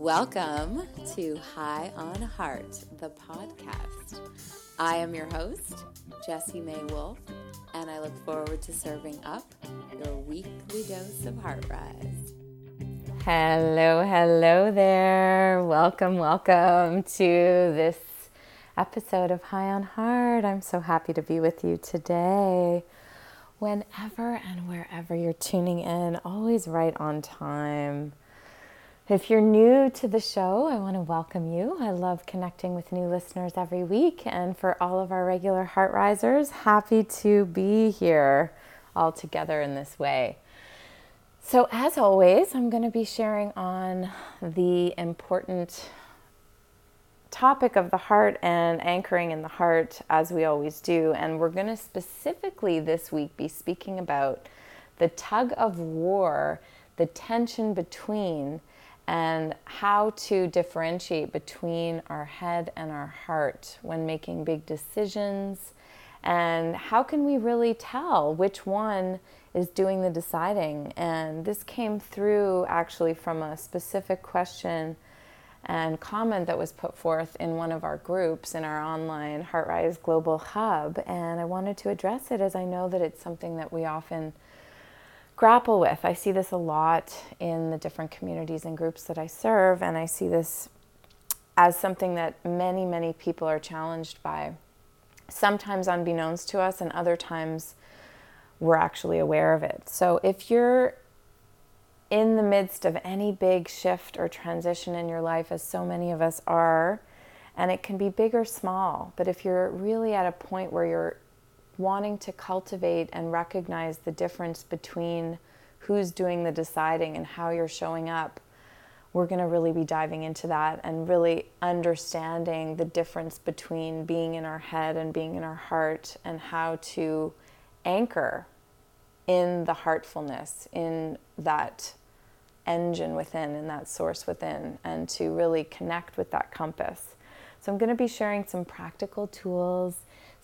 Welcome to High on Heart, the podcast. I am your host, Jessie May Wolf, and I look forward to serving up your weekly dose of Heart Rise. Hello, hello there. Welcome, welcome to this episode of High on Heart. I'm so happy to be with you today. Whenever and wherever you're tuning in, always right on time. If you're new to the show, I want to welcome you. I love connecting with new listeners every week. And for all of our regular heart risers, happy to be here all together in this way. So, as always, I'm going to be sharing on the important topic of the heart and anchoring in the heart, as we always do. And we're going to specifically this week be speaking about the tug of war, the tension between and how to differentiate between our head and our heart when making big decisions. And how can we really tell which one is doing the deciding? And this came through actually from a specific question and comment that was put forth in one of our groups in our online HeartRise Global Hub. And I wanted to address it as I know that it's something that we often grapple with. I see this a lot in the different communities and groups that I serve, and I see this as something that many, many people are challenged by, sometimes unbeknownst to us, and other times we're actually aware of it. So if you're in the midst of any big shift or transition in your life, as so many of us are, and it can be big or small, but if you're really at a point where you're wanting to cultivate and recognize the difference between who's doing the deciding and how you're showing up, we're going to really be diving into that and really understanding the difference between being in our head and being in our heart and how to anchor in the heartfulness, in that engine within, in that source within, and to really connect with that compass. So, I'm going to be sharing some practical tools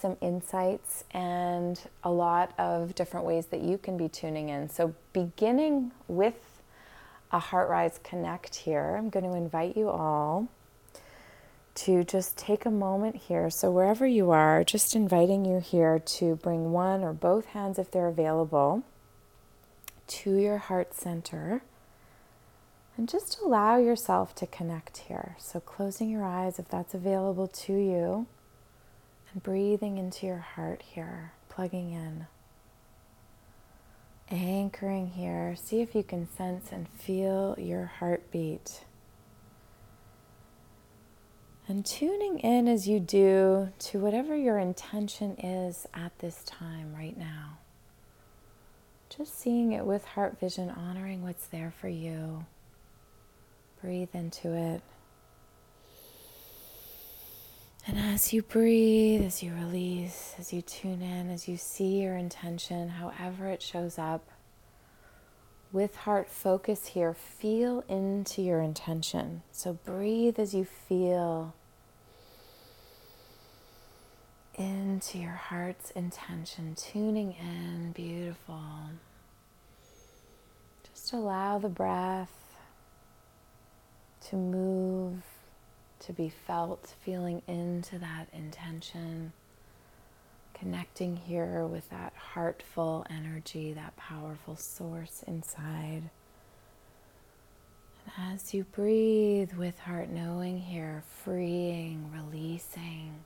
some insights and a lot of different ways that you can be tuning in. So, beginning with a HeartRise Connect here, I'm going to invite you all to just take a moment here. So, wherever you are, just inviting you here to bring one or both hands, if they're available, to your heart center. And just allow yourself to connect here. So, closing your eyes if that's available to you. And breathing into your heart here, plugging in. Anchoring here. See if you can sense and feel your heartbeat. And tuning in as you do to whatever your intention is at this time, right now. Just seeing it with heart vision, honoring what's there for you. Breathe into it. And as you breathe, as you release, as you tune in, as you see your intention, however it shows up, with heart focus here, feel into your intention. So breathe as you feel into your heart's intention, tuning in, beautiful. Just allow the breath to move to be felt, feeling into that intention, connecting here with that heartful energy, that powerful source inside. And as you breathe with heart knowing here, freeing, releasing,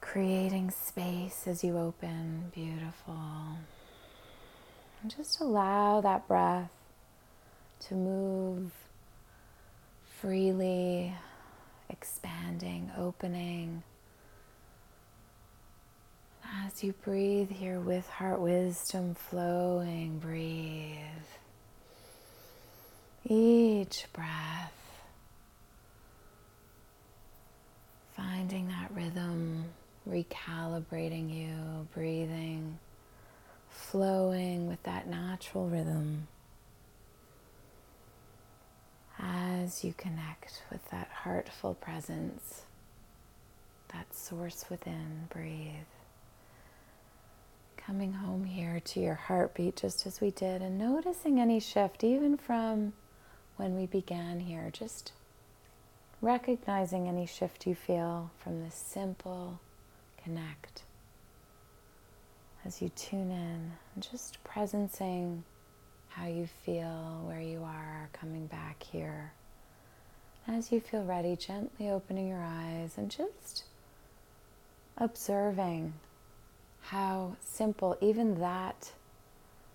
creating space as you open, beautiful. And just allow that breath to move freely expanding, opening. As you breathe here with heart wisdom flowing, breathe. Each breath, finding that rhythm, recalibrating you, breathing, flowing with that natural rhythm as you connect with that heartful presence, that source within, breathe. Coming home here to your heartbeat just as we did, and noticing any shift, even from when we began here, just recognizing any shift you feel from this simple connect. As you tune in, just presencing how you feel, where you are, coming back here. As you feel ready, gently opening your eyes and just observing how simple even that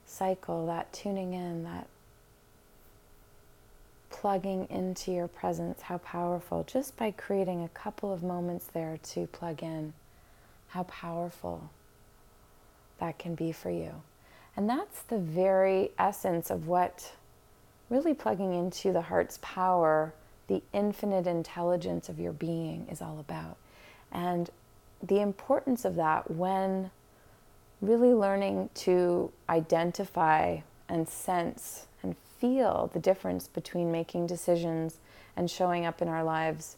cycle, that tuning in, that plugging into your presence, how powerful, just by creating a couple of moments there to plug in, how powerful that can be for you. And that's the very essence of what really plugging into the heart's power, the infinite intelligence of your being is all about. And the importance of that when really learning to identify and sense and feel the difference between making decisions and showing up in our lives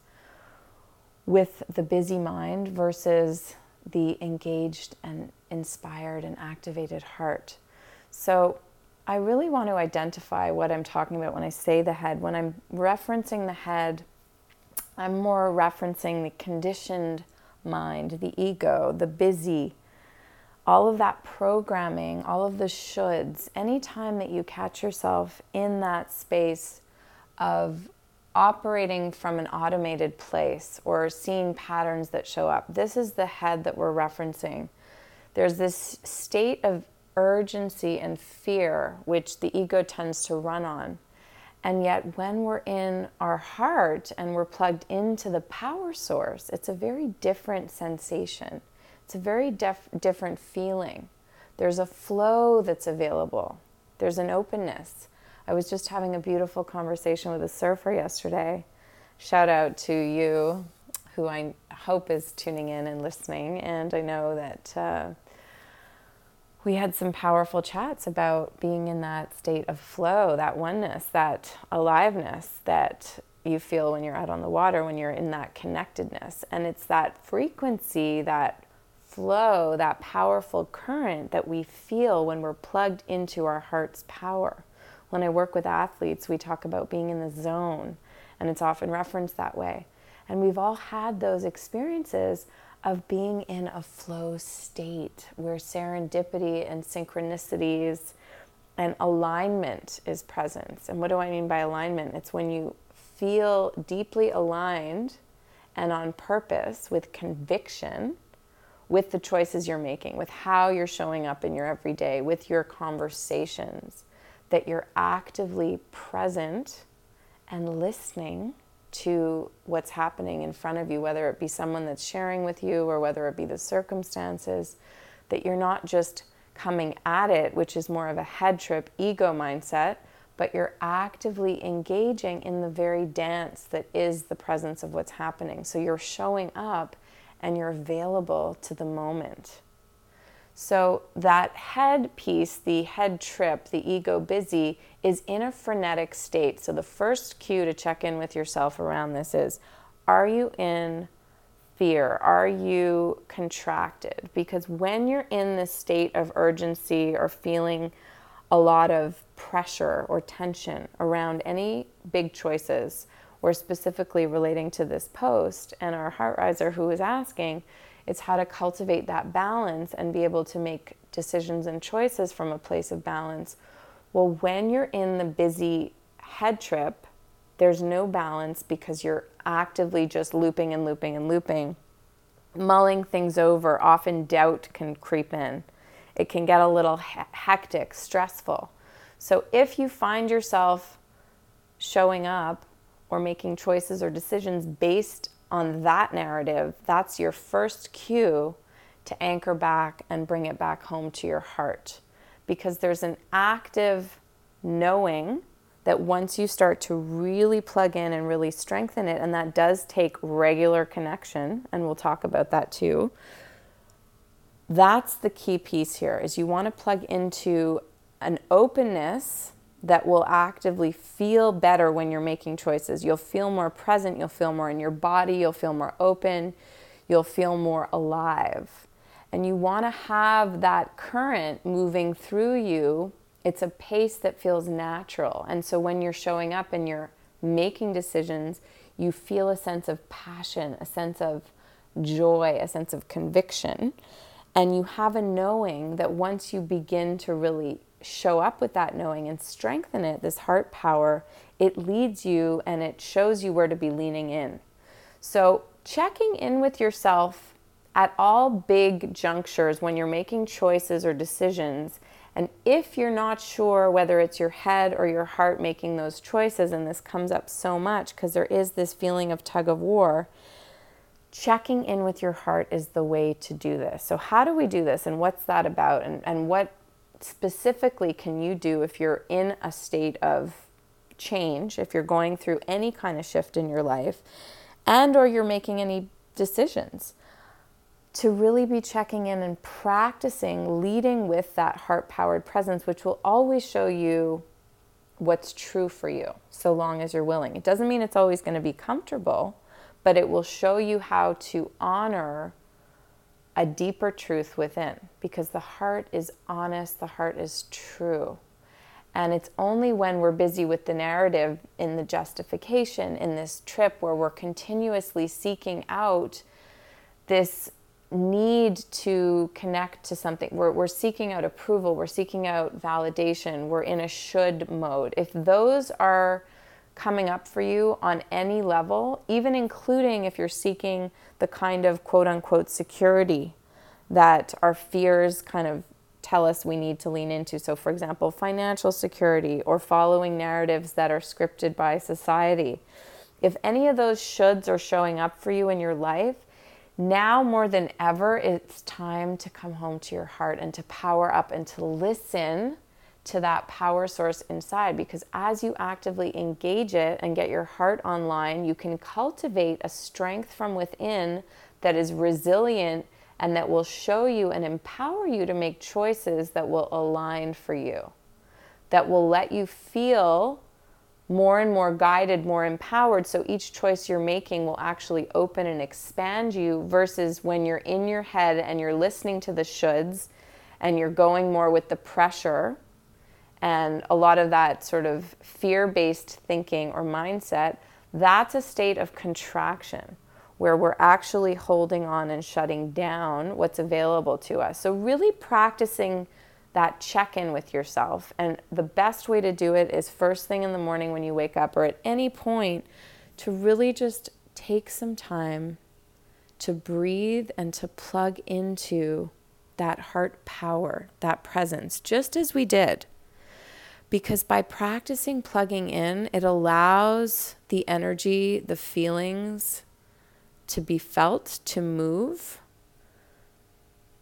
with the busy mind versus the engaged and inspired and activated heart. So, I really want to identify what I'm talking about when I say the head. When I'm referencing the head, I'm more referencing the conditioned mind, the ego, the busy, all of that programming, all of the shoulds. Anytime that you catch yourself in that space of operating from an automated place or seeing patterns that show up, this is the head that we're referencing. There's this state of urgency and fear, which the ego tends to run on. And yet, when we're in our heart and we're plugged into the power source, it's a very different sensation. It's a very def- different feeling. There's a flow that's available, there's an openness. I was just having a beautiful conversation with a surfer yesterday. Shout out to you, who I hope is tuning in and listening. And I know that. Uh, we had some powerful chats about being in that state of flow, that oneness, that aliveness that you feel when you're out on the water, when you're in that connectedness. And it's that frequency, that flow, that powerful current that we feel when we're plugged into our heart's power. When I work with athletes, we talk about being in the zone, and it's often referenced that way. And we've all had those experiences of being in a flow state where serendipity and synchronicities and alignment is present. And what do I mean by alignment? It's when you feel deeply aligned and on purpose with conviction with the choices you're making, with how you're showing up in your everyday, with your conversations, that you're actively present and listening to what's happening in front of you, whether it be someone that's sharing with you or whether it be the circumstances, that you're not just coming at it, which is more of a head trip ego mindset, but you're actively engaging in the very dance that is the presence of what's happening. So you're showing up and you're available to the moment. So, that head piece, the head trip, the ego busy, is in a frenetic state. So, the first cue to check in with yourself around this is Are you in fear? Are you contracted? Because when you're in this state of urgency or feeling a lot of pressure or tension around any big choices, or specifically relating to this post and our heart riser who is asking, it's how to cultivate that balance and be able to make decisions and choices from a place of balance. Well, when you're in the busy head trip, there's no balance because you're actively just looping and looping and looping, mulling things over. Often doubt can creep in. It can get a little hectic, stressful. So if you find yourself showing up or making choices or decisions based on that narrative, that's your first cue to anchor back and bring it back home to your heart. Because there's an active knowing that once you start to really plug in and really strengthen it, and that does take regular connection, and we'll talk about that too. That's the key piece here is you want to plug into an openness that will actively feel better when you're making choices. You'll feel more present, you'll feel more in your body, you'll feel more open, you'll feel more alive. And you want to have that current moving through you. It's a pace that feels natural. And so when you're showing up and you're making decisions, you feel a sense of passion, a sense of joy, a sense of conviction. And you have a knowing that once you begin to really show up with that knowing and strengthen it, this heart power, it leads you and it shows you where to be leaning in. So, checking in with yourself at all big junctures when you're making choices or decisions. And if you're not sure whether it's your head or your heart making those choices, and this comes up so much because there is this feeling of tug of war, checking in with your heart is the way to do this. So, how do we do this, and what's that about, and, and what specifically can you do if you're in a state of change, if you're going through any kind of shift in your life, and or you're making any decisions? To really be checking in and practicing leading with that heart powered presence, which will always show you what's true for you, so long as you're willing. It doesn't mean it's always going to be comfortable, but it will show you how to honor a deeper truth within because the heart is honest, the heart is true. And it's only when we're busy with the narrative in the justification in this trip where we're continuously seeking out this need to connect to something. We're, we're seeking out approval, we're seeking out validation, we're in a should mode. If those are coming up for you on any level, even including if you're seeking the kind of quote unquote security that our fears kind of tell us we need to lean into. So, for example, financial security or following narratives that are scripted by society. If any of those shoulds are showing up for you in your life, now more than ever, it's time to come home to your heart and to power up and to listen to that power source inside because as you actively engage it and get your heart online, you can cultivate a strength from within that is resilient and that will show you and empower you to make choices that will align for you, that will let you feel more and more guided, more empowered. So each choice you're making will actually open and expand you versus when you're in your head and you're listening to the shoulds and you're going more with the pressure and a lot of that sort of fear based thinking or mindset, that's a state of contraction where we're actually holding on and shutting down what's available to us. So, really practicing that check in with yourself. And the best way to do it is first thing in the morning when you wake up or at any point to really just take some time to breathe and to plug into that heart power, that presence, just as we did because by practicing plugging in, it allows the energy, the feelings to be felt, to move.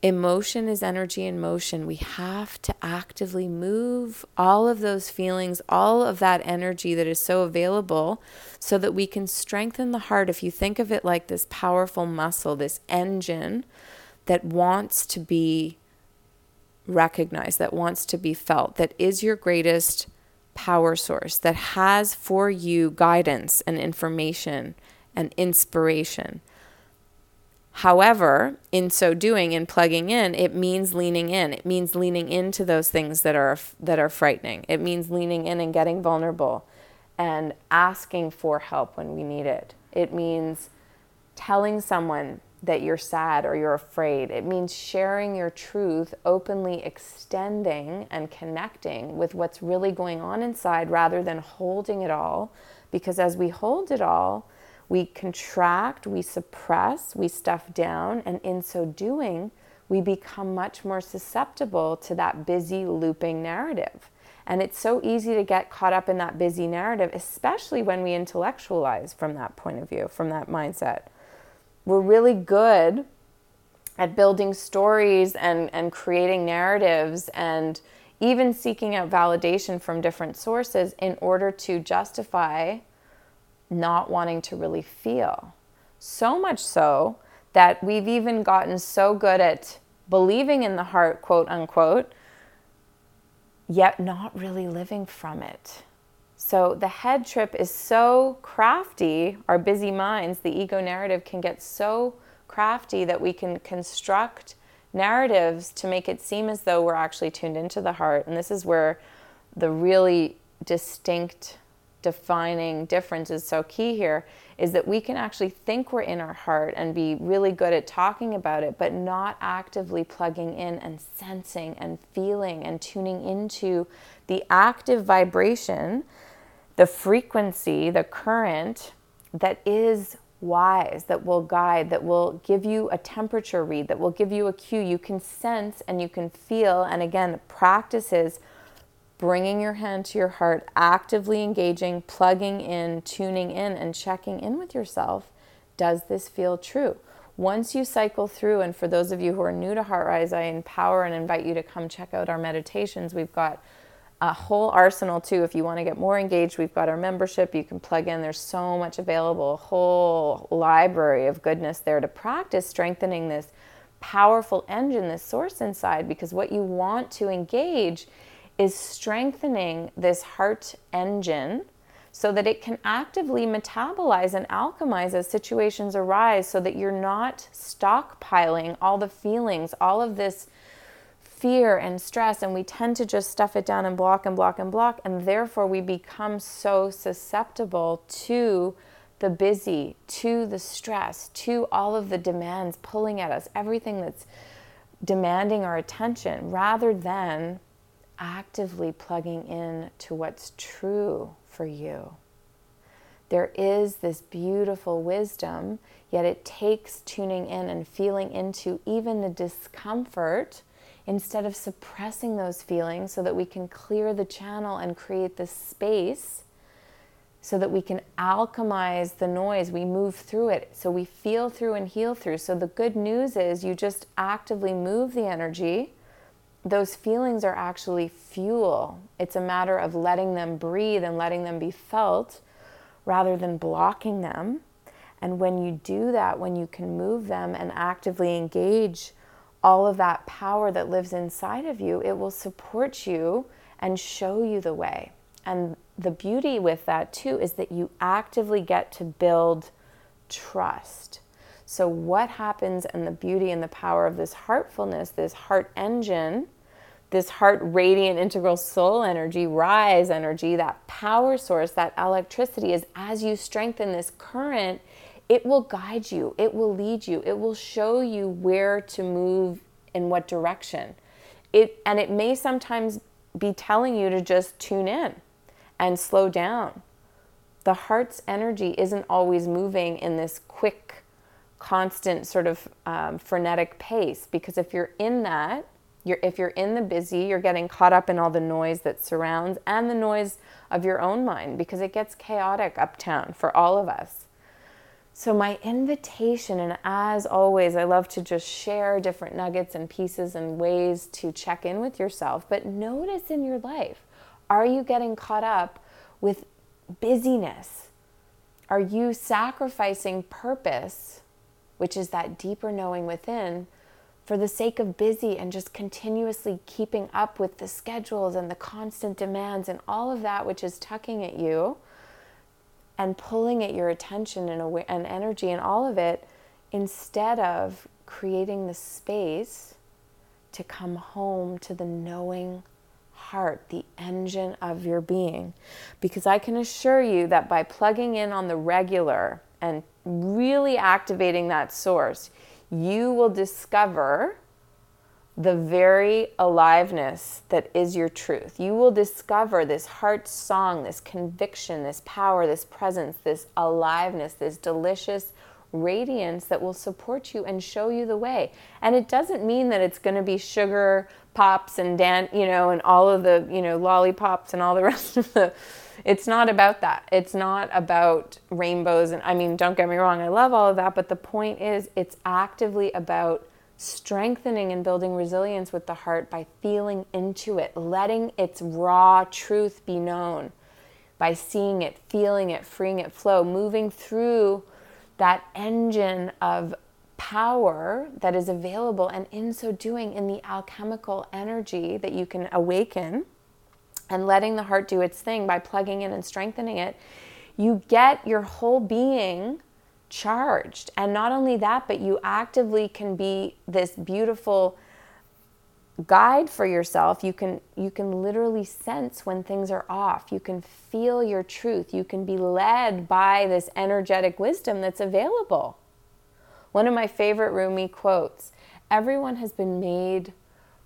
Emotion is energy in motion. We have to actively move all of those feelings, all of that energy that is so available, so that we can strengthen the heart. If you think of it like this powerful muscle, this engine that wants to be recognized, that wants to be felt, that is your greatest power source, that has for you guidance and information and inspiration. However, in so doing, in plugging in, it means leaning in. It means leaning into those things that are that are frightening. It means leaning in and getting vulnerable and asking for help when we need it. It means telling someone that you're sad or you're afraid. It means sharing your truth, openly extending and connecting with what's really going on inside rather than holding it all. Because as we hold it all, we contract, we suppress, we stuff down, and in so doing, we become much more susceptible to that busy looping narrative. And it's so easy to get caught up in that busy narrative, especially when we intellectualize from that point of view, from that mindset we're really good at building stories and, and creating narratives and even seeking out validation from different sources in order to justify not wanting to really feel. So much so that we've even gotten so good at believing in the heart, quote unquote, yet not really living from it. So the head trip is so crafty, our busy minds, the ego narrative can get so crafty that we can construct narratives to make it seem as though we're actually tuned into the heart. And this is where the really distinct defining difference is so key here is that we can actually think we're in our heart and be really good at talking about it, but not actively plugging in and sensing and feeling and tuning into the active vibration, the frequency, the current that is wise, that will guide, that will give you a temperature read, that will give you a cue. You can sense and you can feel. And again, practices bringing your hand to your heart, actively engaging, plugging in, tuning in, and checking in with yourself. Does this feel true? Once you cycle through, and for those of you who are new to HeartRise, I empower and invite you to come check out our meditations. We've got a whole arsenal too. If you want to get more engaged, we've got our membership. You can plug in, there's so much available, a whole library of goodness there to practice strengthening this powerful engine, this source inside, because what you want to engage is strengthening this heart engine so that it can actively metabolize and alchemize as situations arise so that you're not stockpiling all the feelings, all of this fear and stress, and we tend to just stuff it down and block and block and block, and therefore we become so susceptible to the busy, to the stress, to all of the demands pulling at us, everything that's demanding our attention, rather than actively plugging in to what's true for you. There is this beautiful wisdom, yet it takes tuning in and feeling into even the discomfort instead of suppressing those feelings so that we can clear the channel and create the space so that we can alchemize the noise. We move through it. So we feel through and heal through. So the good news is you just actively move the energy those feelings are actually fuel. It's a matter of letting them breathe and letting them be felt rather than blocking them. And when you do that, when you can move them and actively engage all of that power that lives inside of you, it will support you and show you the way. And the beauty with that, too, is that you actively get to build trust. So, what happens and the beauty and the power of this heartfulness, this heart engine, this heart radiant integral soul energy, rise energy, that power source, that electricity is as you strengthen this current, it will guide you, it will lead you, it will show you where to move in what direction. It and it may sometimes be telling you to just tune in and slow down. The heart's energy isn't always moving in this quick, constant sort of um, frenetic pace because if you're in that, you're, if you're in the busy, you're getting caught up in all the noise that surrounds and the noise of your own mind because it gets chaotic uptown for all of us. So, my invitation, and as always, I love to just share different nuggets and pieces and ways to check in with yourself. But notice in your life are you getting caught up with busyness? Are you sacrificing purpose, which is that deeper knowing within, for the sake of busy and just continuously keeping up with the schedules and the constant demands and all of that which is tucking at you and pulling at your attention and, and energy and all of it instead of creating the space to come home to the knowing heart, the engine of your being. Because I can assure you that by plugging in on the regular and really activating that source, you will discover the very aliveness that is your truth. You will discover this heart song, this conviction, this power, this presence, this aliveness, this delicious radiance that will support you and show you the way. And it doesn't mean that it's going to be sugar pops and dan, you know, and all of the, you know, lollipops and all the rest of the it's not about that. It's not about rainbows. And I mean, don't get me wrong, I love all of that. But the point is, it's actively about strengthening and building resilience with the heart by feeling into it, letting its raw truth be known, by seeing it, feeling it, freeing it flow, moving through that engine of power that is available, and in so doing, in the alchemical energy that you can awaken and letting the heart do its thing by plugging in and strengthening it, you get your whole being charged. And not only that, but you actively can be this beautiful guide for yourself. You can you can literally sense when things are off. You can feel your truth. You can be led by this energetic wisdom that's available. One of my favorite rumi quotes everyone has been made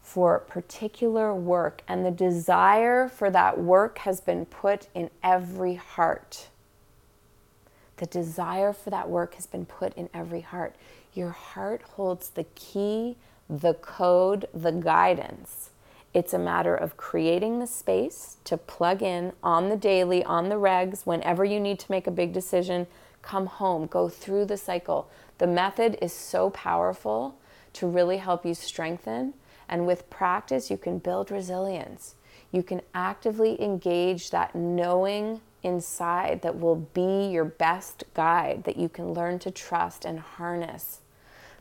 for particular work and the desire for that work has been put in every heart the desire for that work has been put in every heart your heart holds the key the code, the guidance. It's a matter of creating the space to plug in on the daily, on the regs, whenever you need to make a big decision, come home, go through the cycle. The method is so powerful to really help you strengthen. And with practice, you can build resilience. You can actively engage that knowing inside that will be your best guide that you can learn to trust and harness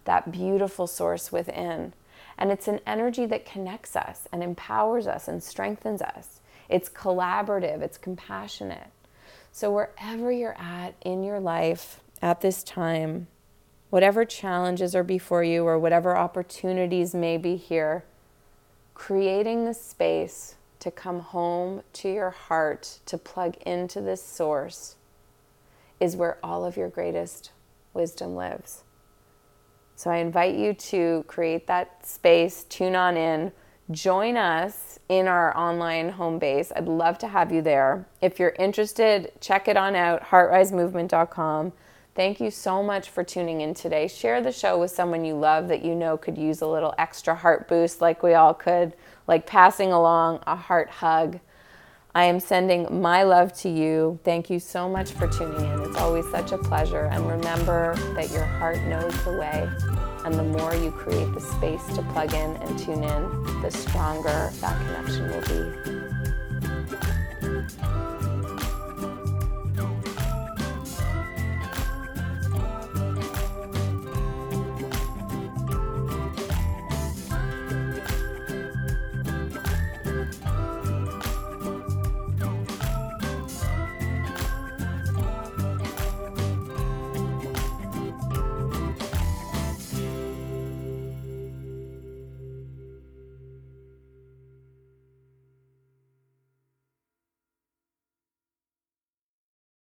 that beautiful source within. And it's an energy that connects us and empowers us and strengthens us. It's collaborative, it's compassionate. So, wherever you're at in your life at this time, whatever challenges are before you or whatever opportunities may be here, creating the space to come home to your heart, to plug into this source, is where all of your greatest wisdom lives. So I invite you to create that space, tune on in, join us in our online home base. I'd love to have you there. If you're interested, check it on out, heartrisemovement.com. Thank you so much for tuning in today. Share the show with someone you love that you know could use a little extra heart boost, like we all could, like passing along a heart hug. I am sending my love to you. Thank you so much for tuning in. It's always such a pleasure. And remember that your heart knows the way. And the more you create the space to plug in and tune in, the stronger that connection will be.